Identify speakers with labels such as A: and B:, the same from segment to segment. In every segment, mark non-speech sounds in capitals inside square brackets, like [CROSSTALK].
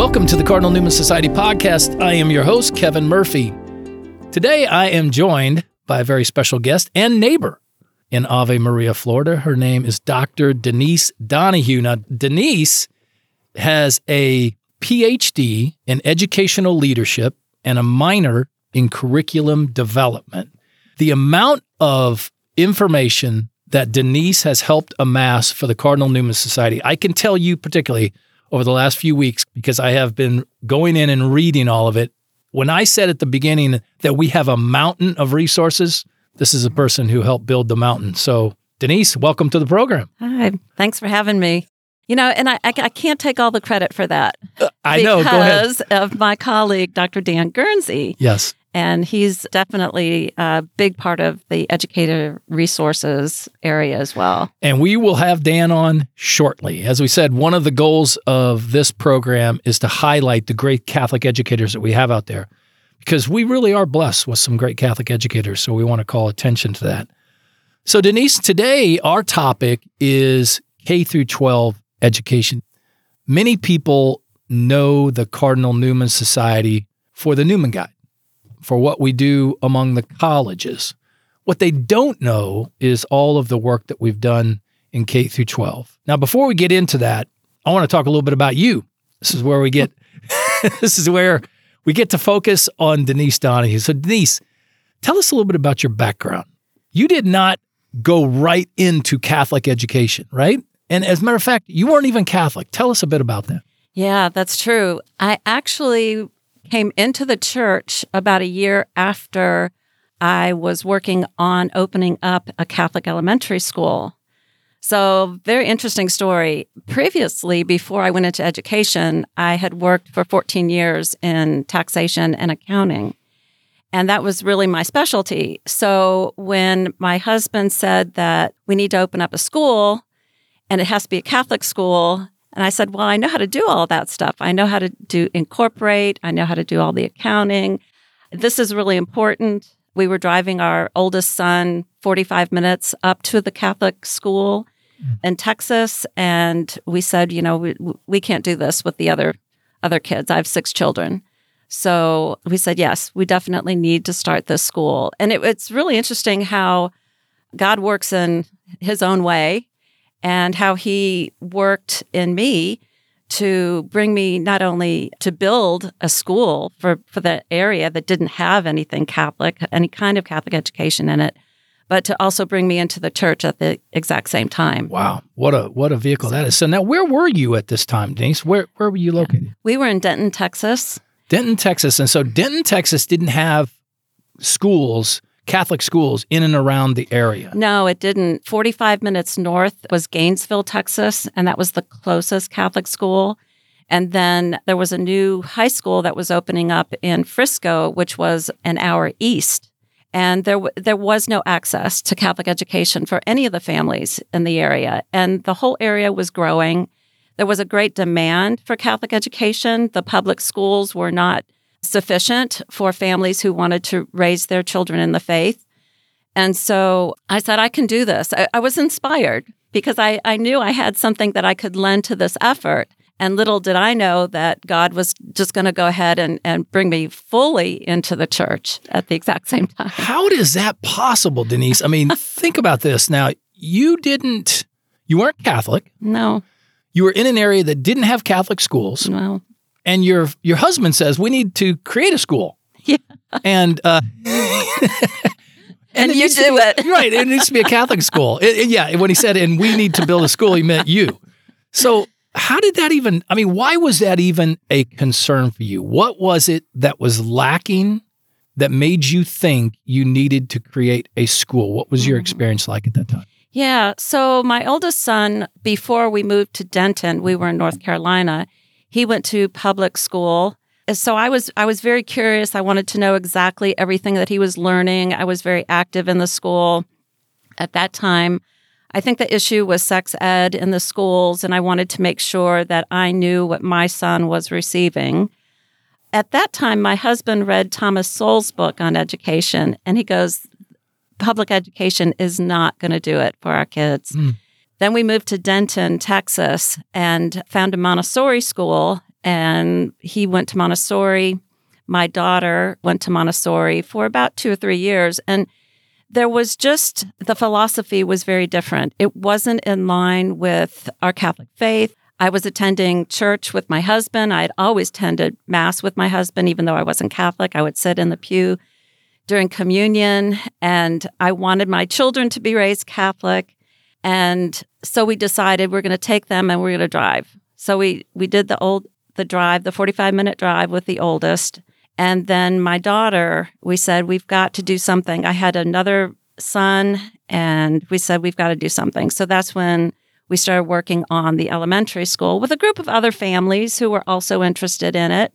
A: Welcome to the Cardinal Newman Society podcast. I am your host, Kevin Murphy. Today, I am joined by a very special guest and neighbor in Ave Maria, Florida. Her name is Dr. Denise Donohue. Now, Denise has a PhD in educational leadership and a minor in curriculum development. The amount of information that Denise has helped amass for the Cardinal Newman Society, I can tell you particularly over the last few weeks because I have been going in and reading all of it. When I said at the beginning that we have a mountain of resources, this is a person who helped build the mountain. So, Denise, welcome to the program.
B: Hi, thanks for having me. You know, and I, I, I can't take all the credit for that.
A: Uh, I know. Go ahead.
B: Because of my colleague, Dr. Dan Guernsey.
A: Yes.
B: And he's definitely a big part of the educator resources area as well.
A: And we will have Dan on shortly. As we said, one of the goals of this program is to highlight the great Catholic educators that we have out there because we really are blessed with some great Catholic educators. So we want to call attention to that. So, Denise, today our topic is K through 12 education. Many people know the Cardinal Newman Society for the Newman Guide for what we do among the colleges. What they don't know is all of the work that we've done in K through 12. Now, before we get into that, I want to talk a little bit about you. This is where we get [LAUGHS] this is where we get to focus on Denise Donohue. So, Denise, tell us a little bit about your background. You did not go right into Catholic education, right? And as a matter of fact, you weren't even Catholic. Tell us a bit about that.
B: Yeah, that's true. I actually came into the church about a year after I was working on opening up a Catholic elementary school. So, very interesting story. Previously, before I went into education, I had worked for 14 years in taxation and accounting. And that was really my specialty. So, when my husband said that we need to open up a school and it has to be a Catholic school, and I said, Well, I know how to do all that stuff. I know how to do incorporate, I know how to do all the accounting. This is really important. We were driving our oldest son 45 minutes up to the Catholic school mm. in Texas. And we said, you know, we, we can't do this with the other other kids. I have six children. So we said, yes, we definitely need to start this school. And it, it's really interesting how God works in his own way and how he worked in me to bring me not only to build a school for, for the area that didn't have anything Catholic, any kind of Catholic education in it, but to also bring me into the church at the exact same time.
A: Wow, what a what a vehicle that is! So now, where were you at this time, Denise? Where where were you located?
B: We were in Denton, Texas.
A: Denton, Texas, and so Denton, Texas didn't have schools Catholic schools in and around the area?
B: No, it didn't. 45 minutes north was Gainesville, Texas, and that was the closest Catholic school. And then there was a new high school that was opening up in Frisco, which was an hour east. And there, w- there was no access to Catholic education for any of the families in the area. And the whole area was growing. There was a great demand for Catholic education. The public schools were not sufficient for families who wanted to raise their children in the faith. And so I said, I can do this. I, I was inspired because I, I knew I had something that I could lend to this effort. And little did I know that God was just going to go ahead and, and bring me fully into the church at the exact same time.
A: How is that possible, Denise? I mean, [LAUGHS] think about this. Now, you didn't, you weren't Catholic.
B: No.
A: You were in an area that didn't have Catholic schools.
B: No
A: and your your husband says we need to create a school.
B: Yeah.
A: And uh, [LAUGHS]
B: and, and you do it [LAUGHS]
A: right. It needs to be a Catholic school. It, it, yeah. When he said and we need to build a school, he meant you. So how did that even? I mean, why was that even a concern for you? What was it that was lacking that made you think you needed to create a school? What was your mm-hmm. experience like at that time?
B: Yeah. So my oldest son, before we moved to Denton, we were in North Carolina he went to public school. So I was I was very curious. I wanted to know exactly everything that he was learning. I was very active in the school at that time. I think the issue was sex ed in the schools, and I wanted to make sure that I knew what my son was receiving. At that time, my husband read Thomas Sowell's book on education, and he goes, Public education is not going to do it for our kids. Mm. Then we moved to Denton, Texas, and found a Montessori school. and he went to Montessori. My daughter went to Montessori for about two or three years. And there was just the philosophy was very different. It wasn't in line with our Catholic faith. I was attending church with my husband. I had always attended Mass with my husband, even though I wasn't Catholic. I would sit in the pew during communion, and I wanted my children to be raised Catholic. And so we decided we're going to take them and we're going to drive. So we we did the old the drive, the 45 minute drive with the oldest. And then my daughter, we said, we've got to do something. I had another son, and we said, we've got to do something. So that's when we started working on the elementary school with a group of other families who were also interested in it.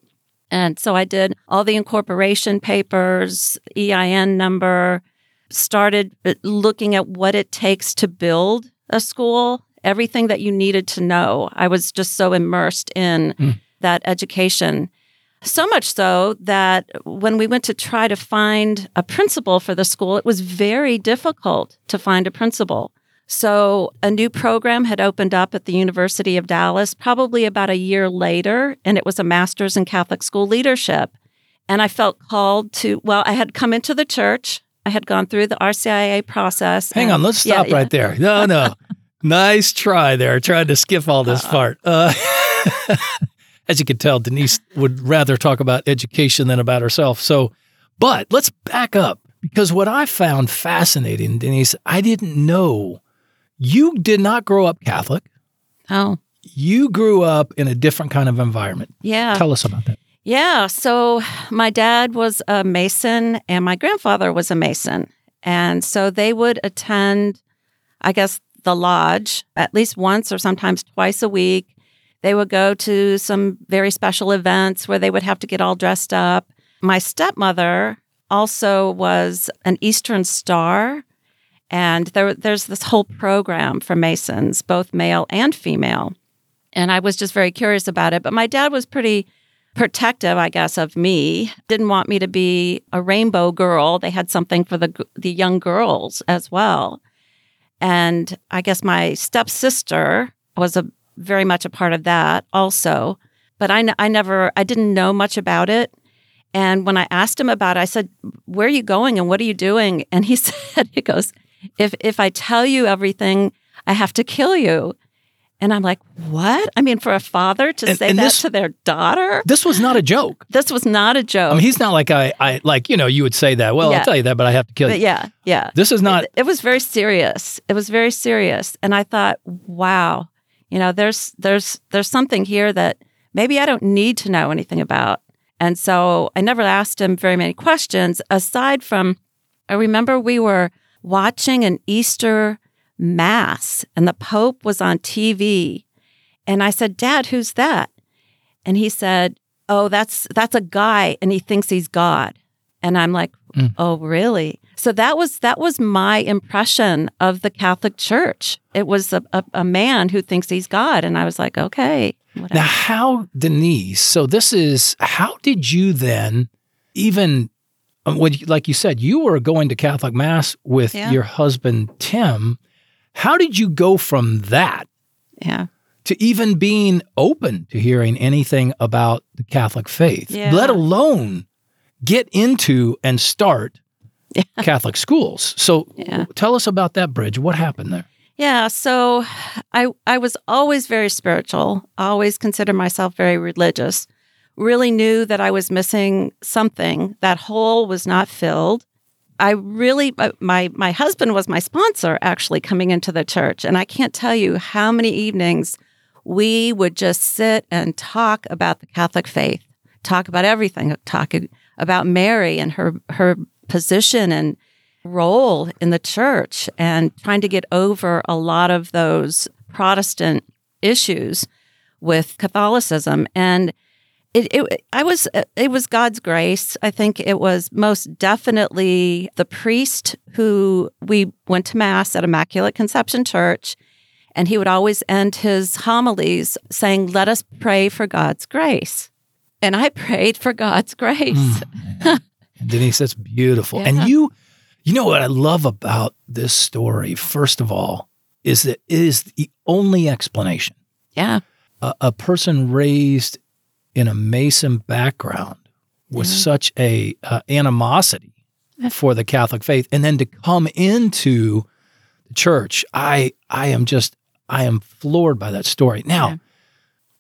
B: And so I did all the incorporation papers, EIN number, started looking at what it takes to build a school, everything that you needed to know. I was just so immersed in mm. that education. So much so that when we went to try to find a principal for the school, it was very difficult to find a principal. So a new program had opened up at the University of Dallas probably about a year later, and it was a master's in Catholic school leadership. And I felt called to, well, I had come into the church. I had gone through the RCIA process.
A: Hang and, on, let's stop yeah, right yeah. there. No, no. [LAUGHS] nice try there, trying to skip all this uh, part. Uh, [LAUGHS] as you can tell, Denise would rather talk about education than about herself. So, but let's back up because what I found fascinating, Denise, I didn't know you did not grow up Catholic.
B: Oh.
A: You grew up in a different kind of environment.
B: Yeah.
A: Tell us about that.
B: Yeah. So my dad was a Mason and my grandfather was a Mason. And so they would attend, I guess, the lodge at least once or sometimes twice a week. They would go to some very special events where they would have to get all dressed up. My stepmother also was an Eastern Star. And there, there's this whole program for Masons, both male and female. And I was just very curious about it. But my dad was pretty protective, I guess, of me. Didn't want me to be a rainbow girl. They had something for the the young girls as well. And I guess my stepsister was a very much a part of that also. But I, I never, I didn't know much about it. And when I asked him about it, I said, Where are you going and what are you doing? And he [LAUGHS] said, He goes, If, if I tell you everything, I have to kill you. And I'm like, what? I mean, for a father to and, say and that this, to their daughter?
A: This was not a joke.
B: This was not a joke.
A: I mean, he's not like I, I like, you know, you would say that. Well, yeah. I'll tell you that, but I have to kill you.
B: Yeah, yeah.
A: This is not.
B: It, it, was very serious. It was very serious. And I thought, wow, you know, there's, there's, there's something here that maybe I don't need to know anything about. And so I never asked him very many questions aside from, I remember we were watching an Easter mass and the Pope was on TV. And I said, Dad, who's that? And he said, Oh, that's that's a guy and he thinks he's God. And I'm like, mm. Oh, really? So that was that was my impression of the Catholic Church. It was a, a, a man who thinks he's God. And I was like, okay.
A: Whatever. Now how Denise, so this is how did you then even um, when, like you said, you were going to Catholic Mass with yeah. your husband Tim. How did you go from that
B: yeah.
A: to even being open to hearing anything about the Catholic faith, yeah. let alone get into and start yeah. [LAUGHS] Catholic schools? So yeah. tell us about that bridge. What happened there?
B: Yeah, so I I was always very spiritual, always considered myself very religious. Really knew that I was missing something. That hole was not filled. I really uh, my my husband was my sponsor actually coming into the church and I can't tell you how many evenings we would just sit and talk about the Catholic faith, talk about everything, talk about Mary and her her position and role in the church and trying to get over a lot of those Protestant issues with Catholicism. And it, it I was it was God's grace. I think it was most definitely the priest who we went to mass at Immaculate Conception Church and he would always end his homilies saying let us pray for God's grace. And I [LAUGHS] prayed for God's grace. [LAUGHS] Mm.
A: Denise that's beautiful. Yeah. And you you know what I love about this story first of all is that it is the only explanation.
B: Yeah.
A: A, a person raised in a Mason background with such a uh, animosity for the Catholic faith, and then to come into the church, I I am just I am floored by that story. Now,
B: Yeah.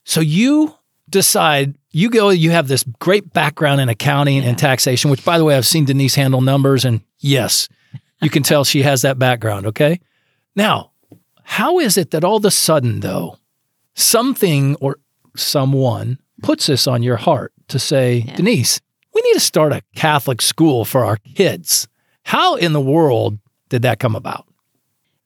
A: so you decide you go you have this great background in accounting
B: Yeah.
A: and taxation, which by the way I've seen Denise handle numbers, and yes, you can tell she has that background. Okay, now how is it that all of a sudden though something or someone puts this on your heart to say,
B: Yeah.
A: Denise, we need to start a Catholic school for our kids. How in the world did that come about?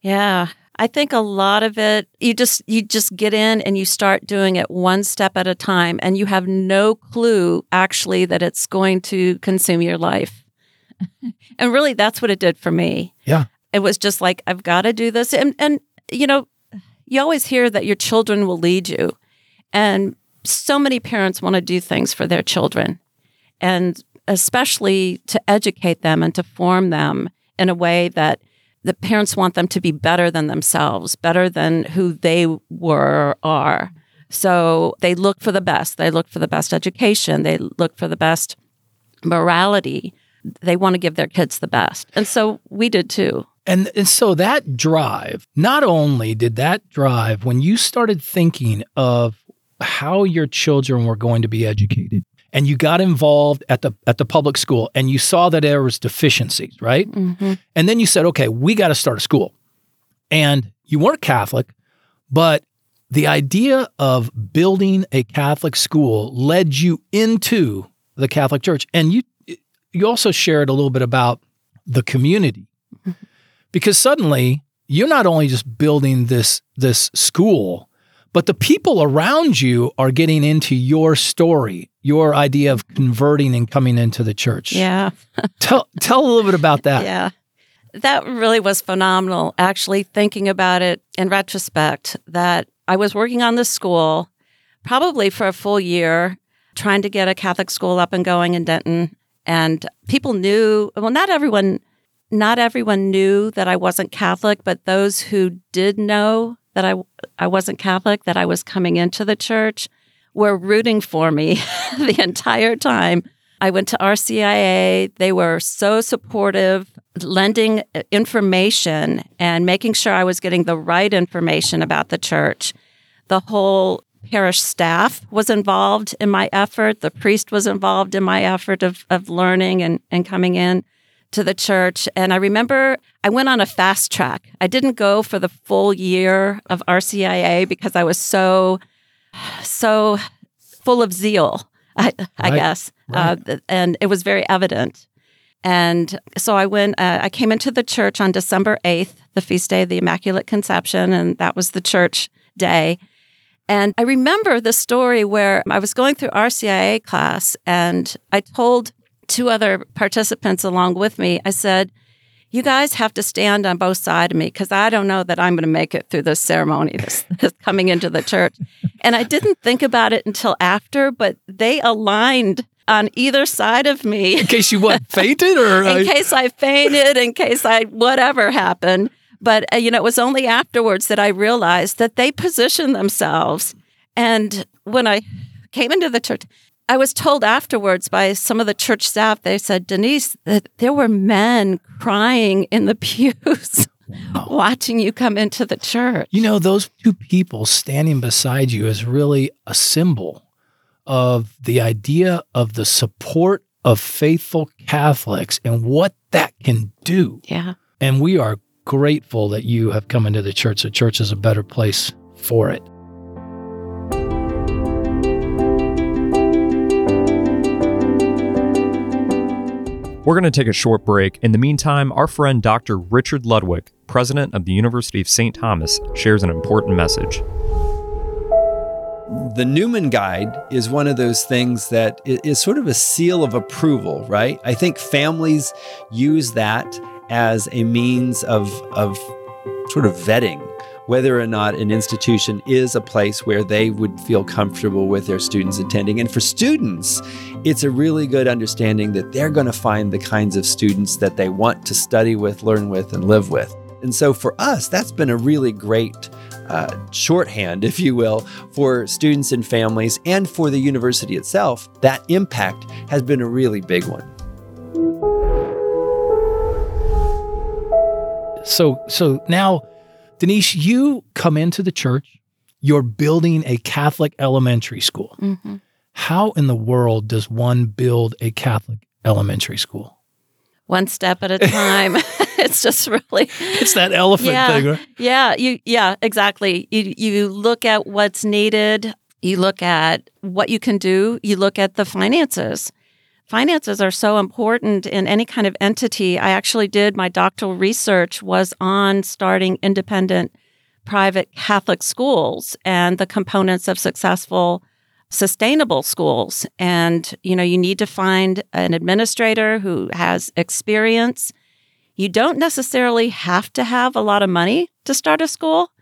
B: Yeah. I think a lot of it you just you just get in and you start doing it one step at a time and you have no clue actually that it's going to consume your life. [LAUGHS] and really that's what it did for me.
A: Yeah.
B: It was just like I've got to do this and and you know you always hear that your children will lead you. And so many parents want to do things for their children and especially to educate them and to form them in a way that the parents want them to be better than themselves, better than who they were or are. So they look for the best. They look for the best education. They look for the best morality. They want to give their kids the best. And so we did too.
A: And, and so that drive, not only did that drive, when you started thinking of how your children were going to be educated, and you got involved at the at the public school, and you saw that there was deficiencies, right?
B: Mm-hmm.
A: And then you said, okay, we got to start a school. And you weren't Catholic, but the idea of building a Catholic school led you into the Catholic Church. And you you also shared a little bit about the community. Because suddenly you're not only just building this this school, but the people around you are getting into your story, your idea of converting and coming into the church.
B: Yeah. [LAUGHS]
A: Tell tell a little bit about that.
B: Yeah. That really was phenomenal, actually, thinking about it in retrospect. That I was working on the school probably for a full year, trying to get a Catholic school up and going in Denton. And people knew, well, not everyone. Not everyone knew that I wasn't Catholic, but those who did know that I I wasn't Catholic, that I was coming into the church, were rooting for me [LAUGHS] the entire time. I went to RCIA. They were so supportive, lending information and making sure I was getting the right information about the church. The whole parish staff was involved in my effort. The priest was involved in my effort of, of learning and, and coming in to the church. And I remember I went on a fast track. I didn't go for the full year of RCIA because I was so, so full of zeal, I, I
A: Right,
B: guess. Uh, and it was very evident. And so I went, uh, I came into the church on December 8th, the feast day of the Immaculate Conception, and that was the church day. And I remember the story where I was going through RCIA class and I told two other participants along with me, I said, you guys have to stand on both sides of me because I don't know that I'm going to make it through this ceremony, this, [LAUGHS] this coming into the church. And I didn't think about it until after, but they aligned on either side of me
A: In case you what fainted or [LAUGHS]
B: in
A: uh,
B: case I fainted, in case I whatever happened. But uh, you know, it was only afterwards that I realized that they positioned themselves. And when I came into the church, I was told afterwards by some of the church staff. They said, Denise, that there were men crying in the [LAUGHS] pews, watching you come into the church.
A: you know those two people standing beside you is really a symbol of the idea of the support of faithful Catholics and what that can do.
B: Yeah.
A: And we are grateful that you have come into the church. The church is a better place for it.
C: We're going to take a short break. In the meantime, our friend Dr. Richard Ludwig, president of the University of St. Thomas, shares an important message.
D: The Newman Guide is one of those things that is sort of a seal of approval, right? I think families use that as a means of, of sort of vetting whether or not an institution is a place where they would feel comfortable with their students attending. And for students, it's a really good understanding that they're going to find the kinds of students that they want to study with, learn with, and live with. And so for us, that's been a really great uh, shorthand, if you will, for students and families and for the university itself, that impact has been a really big one.
A: So, so now, Denise, you come into the church. You're building a Catholic elementary school.
B: Mm-hmm.
A: How in the world does one build a Catholic elementary school?
B: One step at a time. [LAUGHS] [LAUGHS] it's just really
A: It's that elephant
B: Yeah.
A: thing. Right?
B: Yeah, you yeah, exactly. You you look at what's needed, you look at what you can do, you look at the finances. Finances are so important in any kind of entity. I actually did my doctoral research was on starting independent private Catholic schools and the components of successful sustainable schools. And you know, you need to find an administrator who has experience you don't necessarily have to have a lot of money to start a school,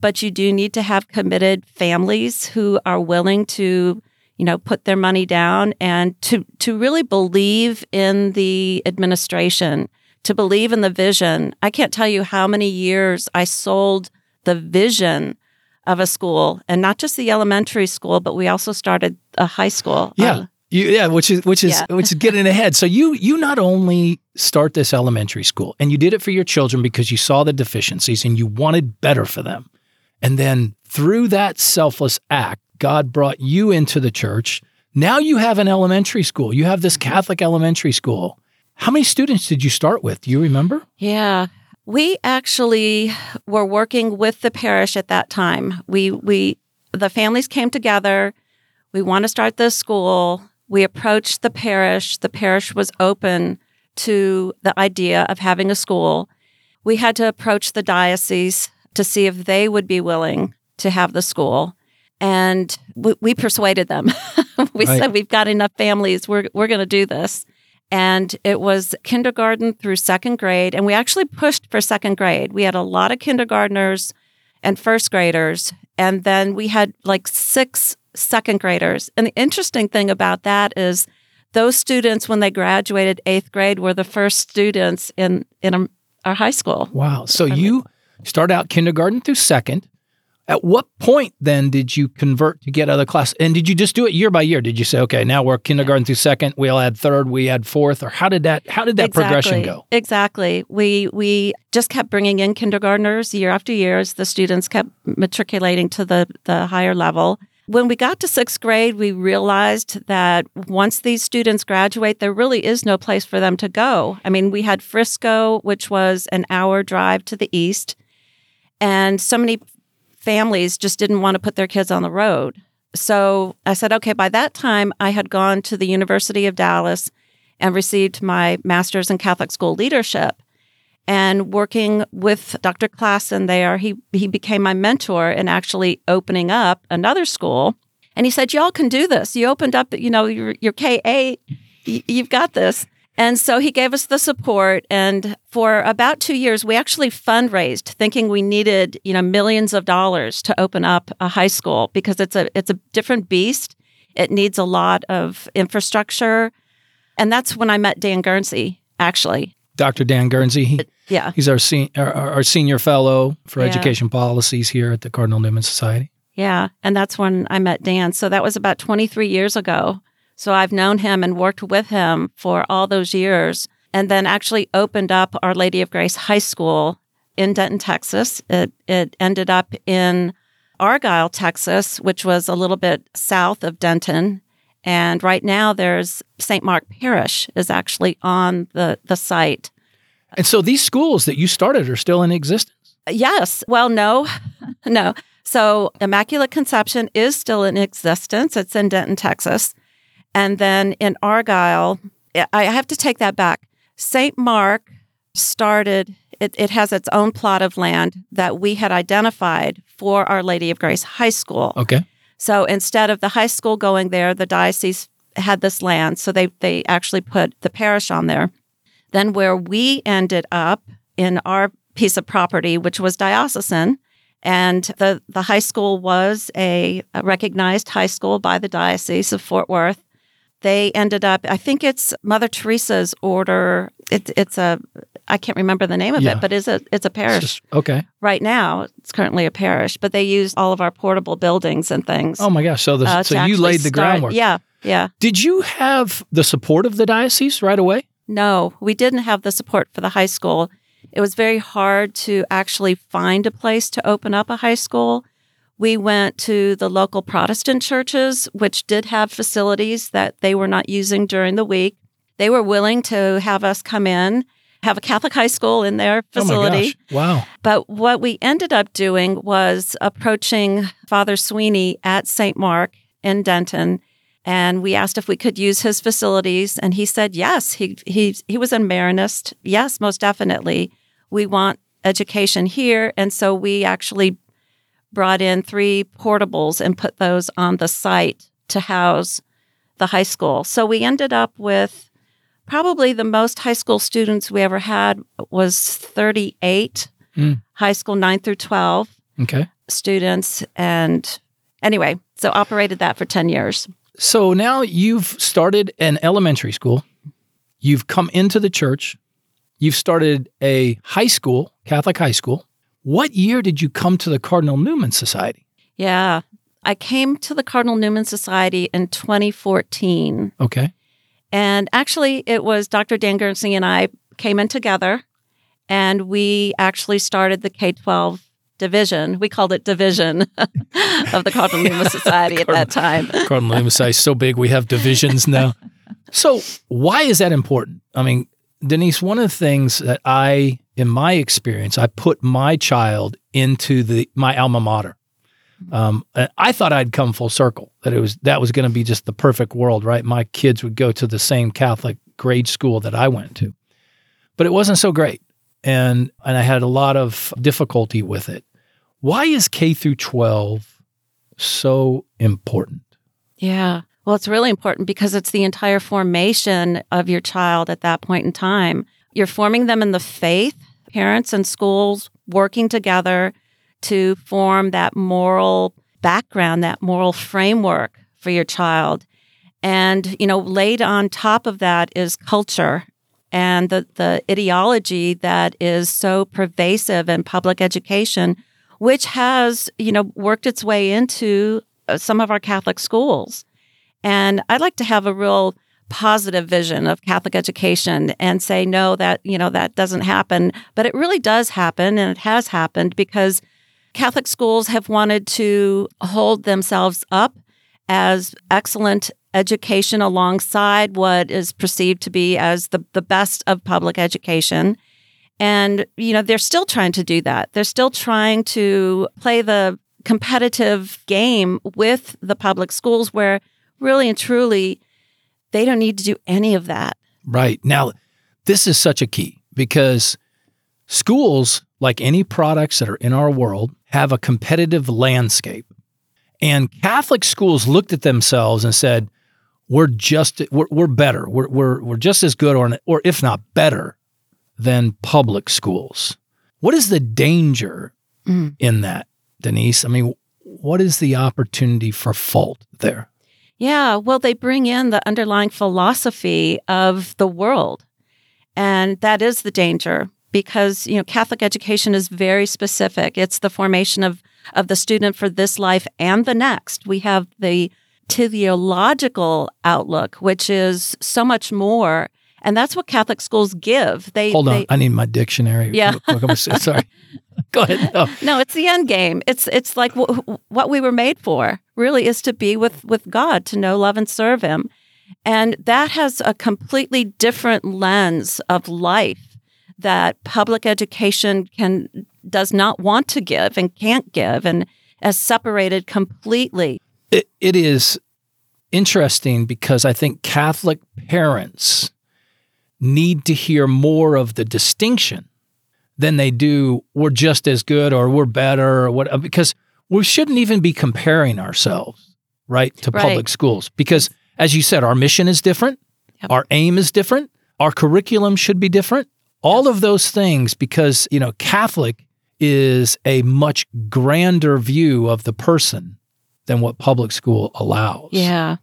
B: but you do need to have committed families who are willing to, you know, put their money down and to to really believe in the administration, to believe in the vision. I can't tell you how many years I sold the vision of a school and not just the elementary school, but we also started a high school.
A: Yeah.
B: Uh,
A: You, yeah, which is which is
B: Yeah.
A: which is [LAUGHS] getting ahead. So you you not only start this elementary school and you did it for your children because you saw the deficiencies and you wanted better for them. And then through that selfless act, God brought you into the church. Now you have an elementary school. You have this Catholic elementary school. How many students did you start with? Do you remember?
B: Yeah. We actually were working with the parish at that time. We we the families came together. We want to start this school. We approached the parish. The parish was open to the idea of having a school. We had to approach the diocese to see if they would be willing to have the school. And we, we persuaded them. [LAUGHS] we
A: Right.
B: said, We've got enough families. We're, we're going to do this. And it was kindergarten through second grade. And we actually pushed for second grade. We had a lot of kindergartners and first graders. And then we had like six second graders. And the interesting thing about that is those students, when they graduated eighth grade, were the first students in, in our high school.
A: Wow. So you start out kindergarten through second. At what point then did you convert to get other class? And did you just do it year by year? Did you say, okay, now we're kindergarten through second, we'll add third, we add fourth, or how did that how did that progression go?
B: Exactly. We we just kept bringing in kindergartners year after year as the students kept matriculating to the the higher level. When we got to sixth grade, we realized that once these students graduate, there really is no place for them to go. I mean, we had Frisco, which was an hour drive to the east, and so many families just didn't want to put their kids on the road. So I said, okay, by that time, I had gone to the University of Dallas and received my master's in Catholic school leadership. And working with Dr. Klassen there, he, he became my mentor in actually opening up another school. And he said, Y'all can do this. You opened up, you know, your, your K 8, you've got this. And so he gave us the support. And for about two years, we actually fundraised, thinking we needed, you know, millions of dollars to open up a high school because it's a it's a different beast. It needs a lot of infrastructure. And that's when I met Dan Guernsey, actually.
A: Dr. Dan Guernsey,
B: Yeah.
A: he's our, sen- our, our senior fellow for
B: Yeah.
A: education policies here at the Cardinal Newman Society.
B: Yeah. And that's when I met Dan. So that was about 23 years ago. So I've known him and worked with him for all those years. And then actually opened up Our Lady of Grace High School in Denton, Texas. It, it ended up in Argyle, Texas, which was a little bit south of Denton. And right now there's St. Mark Parish is actually on the, the site.
A: And so these schools that you started are still in existence.
B: Yes. Well, no, [LAUGHS] no. So Immaculate Conception is still in existence. It's in Denton, Texas. And then in Argyle, I have to take that back. St. Mark started, it, it has its own plot of land that we had identified for Our Lady of Grace High School.
A: Okay.
B: So instead of the high school going there, the diocese had this land. So they, they actually put the parish on there. Then where we ended up in our piece of property, which was diocesan, and the, the high school was a, a recognized high school by the Diocese of Fort Worth. They ended up, I think it's Mother Teresa's order. It, it's a I can't remember the name of
A: Yeah.
B: it, but is a it's a
A: It's
B: parish
A: just- okay.
B: right now. It's currently a parish, but they use all of our portable buildings and things.
A: Oh my gosh. So the,
B: uh,
A: so you laid the
B: start-
A: groundwork.
B: Yeah, yeah.
A: Did you have the support of the diocese right away?
B: No, we didn't have the support for the high school. It was very hard to actually find a place to open up a high school. We went to the local Protestant churches, which did have facilities that they were not using during the week. They were willing to have us come in, have a Catholic high school in their facility.
A: Oh my gosh. Wow.
B: But what we ended up doing was approaching Father Sweeney at St. Mark in Denton. And we asked if we could use his facilities. And he said, yes. He, he, he was a Marianist. Yes, most definitely. We want education here. And so we actually brought in three portables and put those on the site to house the high school. So we ended up with probably the most high school students we ever had was 38
A: Mm.
B: high school 9 through 12
A: Okay.
B: students and anyway so operated that for 10 years
A: So now you've started an elementary school. You've come into the church. You've started a high school, Catholic high school. What year did you come to the Cardinal Newman Society?
B: yeah i came to the cardinal newman society in 2014
A: Okay.
B: and actually it was dr dan guernsey and i came in together and we actually started the k-12 division we called it division [LAUGHS] of the cardinal [LAUGHS] newman society at that time
A: Cardinal Newman Society is so big, we have divisions now. So, why is that important? I mean, Denise, one of the things that I, in my experience, I put my child into the my alma mater. Um, I thought I'd come full circle that it was that was going to be just the perfect world, right? My kids would go to the same Catholic grade school that I went to, but it wasn't so great, and and I had a lot of difficulty with it. Why is K through twelve so important?
B: Yeah. Well, it's really important because it's the entire formation of your child at that point in time. You're forming them in the faith, parents and schools working together to form that moral background, that moral framework for your child. And, you know, laid on top of that is culture and the, the ideology that is so pervasive in public education, which has, you know, worked its way into uh, some of our Catholic schools. And I'd like to have a real positive vision of Catholic education and say, no, that, you know, that doesn't happen. But it really does happen and it has happened because Catholic schools have wanted to hold themselves up as excellent education alongside what is perceived to be as the, the best of public education. And, you know, they're still trying to do that. They're still trying to play the competitive game with the public schools where really and truly they don't need to do any of that.
A: Right. Now, this is such a key because schools, like any products that are in our world, have a competitive landscape. And Catholic schools looked at themselves and said, we're just we're, we're better. We're, we're, we're just as good or, or if not better than public schools. What is the danger
B: Mm.
A: in that, Denise? I mean, what is the opportunity for fault there?
B: Yeah, well, they bring in the underlying philosophy of the world. And that is the danger because, you know, Catholic education is very specific. It's the formation of, of the student for this life and the next. We have the teleological outlook, which is so much more. And that's what Catholic schools give. They
A: Hold on,
B: they-
A: I need my dictionary.
B: Yeah.
A: Sorry. [LAUGHS] Go ahead. No.
B: no, it's the end game. It's it's like w- what we were made for. Really, is to be with with God, to know, love, and serve Him, and that has a completely different lens of life that public education can does not want to give and can't give, and as separated completely.
A: it, it is interesting because I think Catholic parents need to hear more of the distinction than they do we're just as good or we're better or what because we shouldn't even be comparing ourselves right to
B: Right.
A: public schools because as you said our mission is different
B: Yep.
A: our aim is different our curriculum should be different all of those things because you know Catholic is a much grander view of the person than what public school allows.
B: Yeah,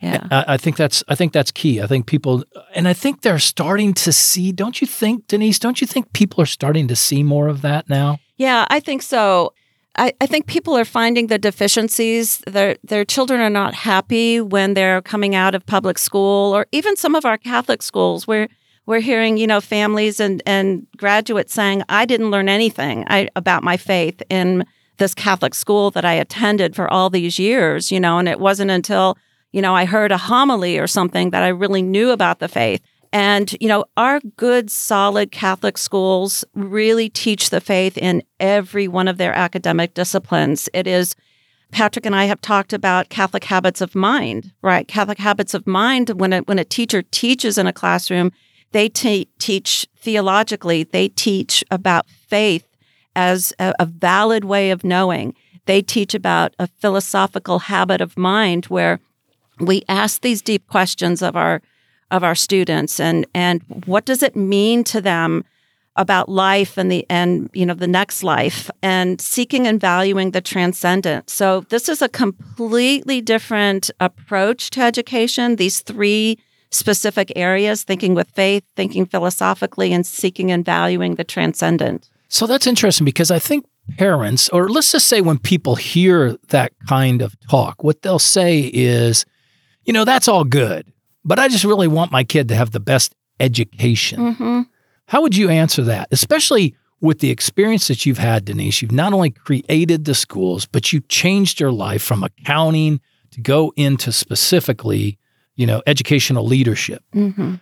B: Yeah.
A: I, I think that's I think that's key. I think people and I think they're starting to see, don't you think, Denise? Don't you think people are starting to see more of that now?
B: Yeah, I think so. I, I think people are finding the deficiencies. Their their children are not happy when they're coming out of public school or even some of our Catholic schools where we're hearing, you know, families and, and graduates saying, I didn't learn anything I, about my faith in this Catholic school that I attended for all these years, you know, and it wasn't until, you know, I heard a homily or something that I really knew about the faith. And, you know, our good, solid Catholic schools really teach the faith in every one of their academic disciplines. It is, Patrick and I have talked about Catholic habits of mind, right? Catholic habits of mind, when a, when a teacher teaches in a classroom, they te- teach theologically, they teach about faith as a, a valid way of knowing. They teach about a philosophical habit of mind where we ask these deep questions of our of our students and and what does it mean to them about life and the and you know the next life and seeking and valuing the transcendent. So this is a completely different approach to education. These three specific areas, thinking with faith, thinking philosophically and seeking and valuing the transcendent.
A: So that's interesting because I think parents, or let's just say when people hear that kind of talk, what they'll say is, you know, that's all good but I just really want my kid to have the best education.
B: Mm-hmm.
A: How would you answer that? Especially with the experience that you've had, Denise. You've not only created the schools, but you changed your life from accounting to go into specifically, you know, educational leadership.
B: Mm-hmm.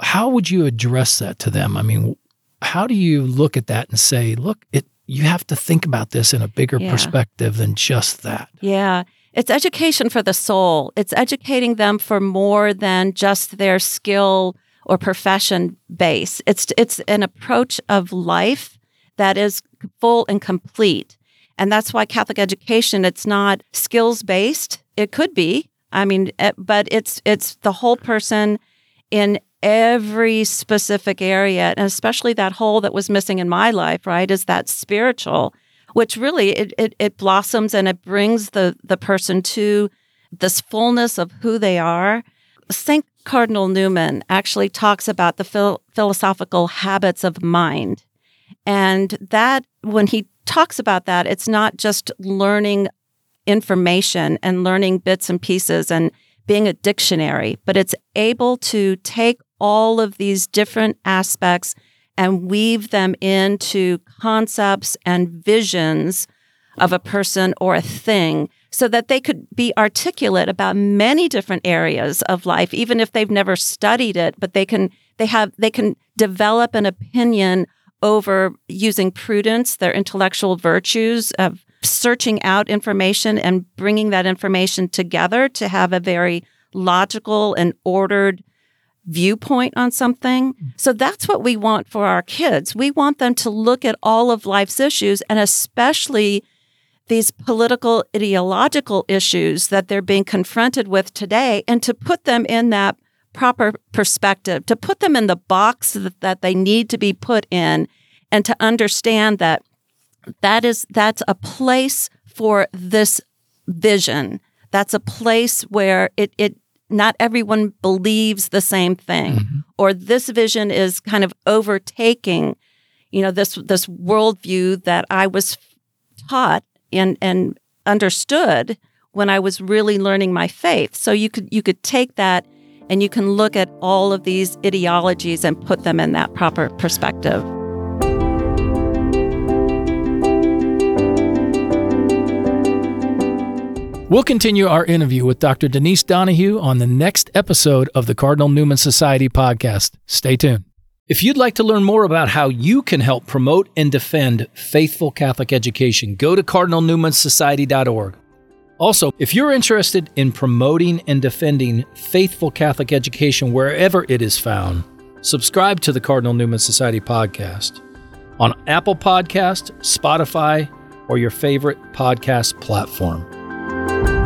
A: How would you address that to them? I mean, how do you look at that and say, look, it you have to think about this in a bigger
B: Yeah.
A: perspective than just that?
B: Yeah. It's education for the soul. It's educating them for more than just their skill or profession base. It's it's an approach of life that is full and complete. And that's why Catholic education it's not skills based. It could be. I mean, eh, but it's it's the whole person in every specific area and especially that hole that was missing in my life, right? Is that spiritual which really it, it, it blossoms and it brings the the person to this fullness of who they are. Saint Cardinal Newman actually talks about the phil- philosophical habits of mind, and that when he talks about that, it's not just learning information and learning bits and pieces and being a dictionary, but it's able to take all of these different aspects and weave them into concepts and visions of a person or a thing so that they could be articulate about many different areas of life even if they've never studied it but they can they have they can develop an opinion over using prudence their intellectual virtues of searching out information and bringing that information together to have a very logical and ordered viewpoint on something. Mm. So that's what we want for our kids. We want them to look at all of life's issues and especially these political ideological issues that they're being confronted with today and to put them in that proper perspective, to put them in the box that, that they need to be put in and to understand that that is that's a place for this vision. That's a place where it it not everyone believes the same thing
A: Mhm.
B: or this vision is kind of overtaking you know this this worldview that i was taught and and understood when i was really learning my faith so you could you could take that and you can look at all of these ideologies and put them in that proper perspective
A: We'll continue our interview with Dr. Denise Donohue on the next episode of the Cardinal Newman Society podcast. Stay tuned. If you'd like to learn more about how you can help promote and defend faithful Catholic education, go to cardinalnewmansociety.org. Also, if you're interested in promoting and defending faithful Catholic education wherever it is found, subscribe to the Cardinal Newman Society podcast on Apple Podcast, Spotify, or your favorite podcast platform you